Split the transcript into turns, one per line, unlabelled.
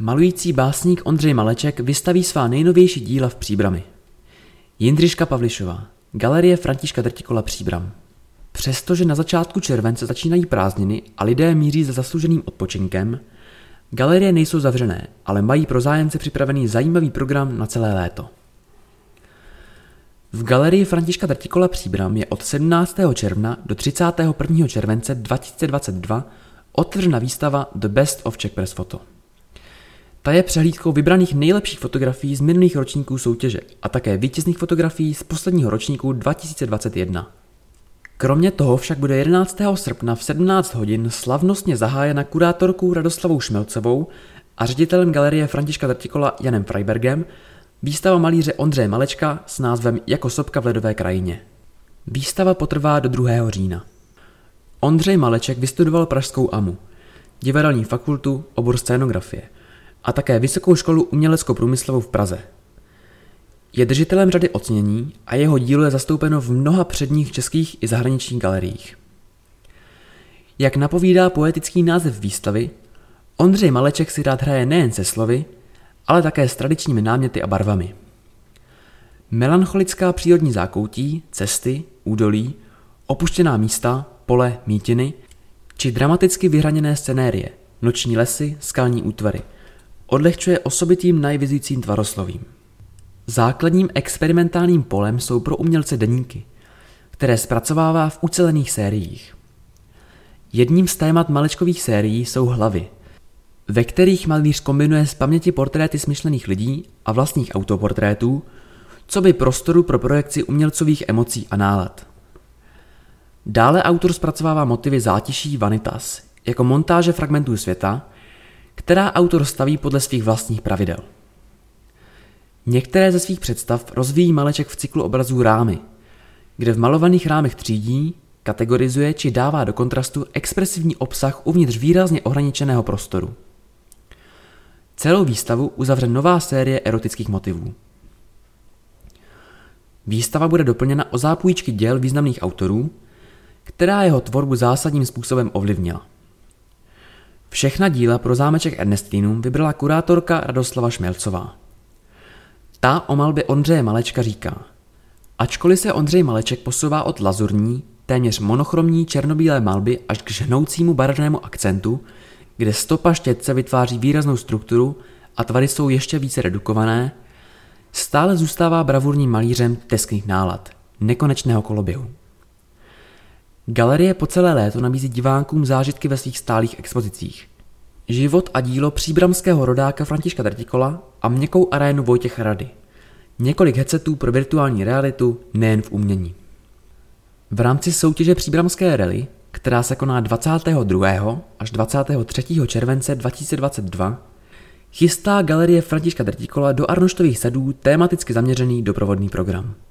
Malující básník Ondřej Maleček vystaví svá nejnovější díla v Příbrami. Jindřiška Pavlišová, Galerie Františka Drtikola Příbram. Přestože na začátku července začínají prázdniny a lidé míří za zasluženým odpočinkem, galerie nejsou zavřené, ale mají pro zájemce připravený zajímavý program na celé léto. V galerii Františka Drtikola Příbram je od 17. června do 31. července 2022 otevřena výstava The Best of Czech Press Photo. Ta je přehlídkou vybraných nejlepších fotografií z minulých ročníků soutěže a také vítězných fotografií z posledního ročníku 2021. Kromě toho však bude 11. srpna v 17 hodin slavnostně zahájena kurátorkou Radoslavou Šmelcovou a ředitelem galerie Františka Drtikola Janem Freibergem výstava malíře Ondřeje Malečka s názvem Jako sopka v ledové krajině. Výstava potrvá do 2. října. Ondřej Maleček vystudoval Pražskou AMU, divadelní fakultu, obor scénografie a také Vysokou školu umělecko-průmyslovou v Praze. Je držitelem řady ocenění a jeho dílo je zastoupeno v mnoha předních českých i zahraničních galeriích. Jak napovídá poetický název výstavy, Ondřej Maleček si rád hraje nejen se slovy, ale také s tradičními náměty a barvami. Melancholická přírodní zákoutí, cesty, údolí, opuštěná místa, pole, mítiny, či dramaticky vyhraněné scenérie, noční lesy, skalní útvary, odlehčuje osobitým najvizujícím tvaroslovím. Základním experimentálním polem jsou pro umělce deníky, které zpracovává v ucelených sériích. Jedním z témat malečkových sérií jsou hlavy, ve kterých malíř kombinuje z paměti portréty smyšlených lidí a vlastních autoportrétů, co by prostoru pro projekci umělcových emocí a nálad. Dále autor zpracovává motivy zátiší vanitas, jako montáže fragmentů světa, která autor staví podle svých vlastních pravidel. Některé ze svých představ rozvíjí Maleček v cyklu obrazů rámy, kde v malovaných rámech třídí, kategorizuje či dává do kontrastu expresivní obsah uvnitř výrazně ohraničeného prostoru. Celou výstavu uzavře nová série erotických motivů. Výstava bude doplněna o zápůjčky děl významných autorů, která jeho tvorbu zásadním způsobem ovlivnila. Všechna díla pro zámeček Ernestinum vybrala kurátorka Radoslava Šmelcová. Ta o malbě Ondřeje Malečka říká, ačkoliv se Ondřej Maleček posouvá od lazurní, téměř monochromní černobílé malby až k žhnoucímu barevnému akcentu, kde stopa štětce vytváří výraznou strukturu a tvary jsou ještě více redukované, stále zůstává bravurním malířem teskných nálad, nekonečného koloběhu. Galerie po celé léto nabízí divákům zážitky ve svých stálých expozicích. Život a dílo příbramského rodáka Františka Drtikola a měkkou arénu Vojtěcha Rady. Několik headsetů pro virtuální realitu nejen v umění. V rámci soutěže Příbramské rally, která se koná 22. až 23. července 2022, chystá galerie Františka Drtikola do Arnoštových sadů tématicky zaměřený doprovodný program.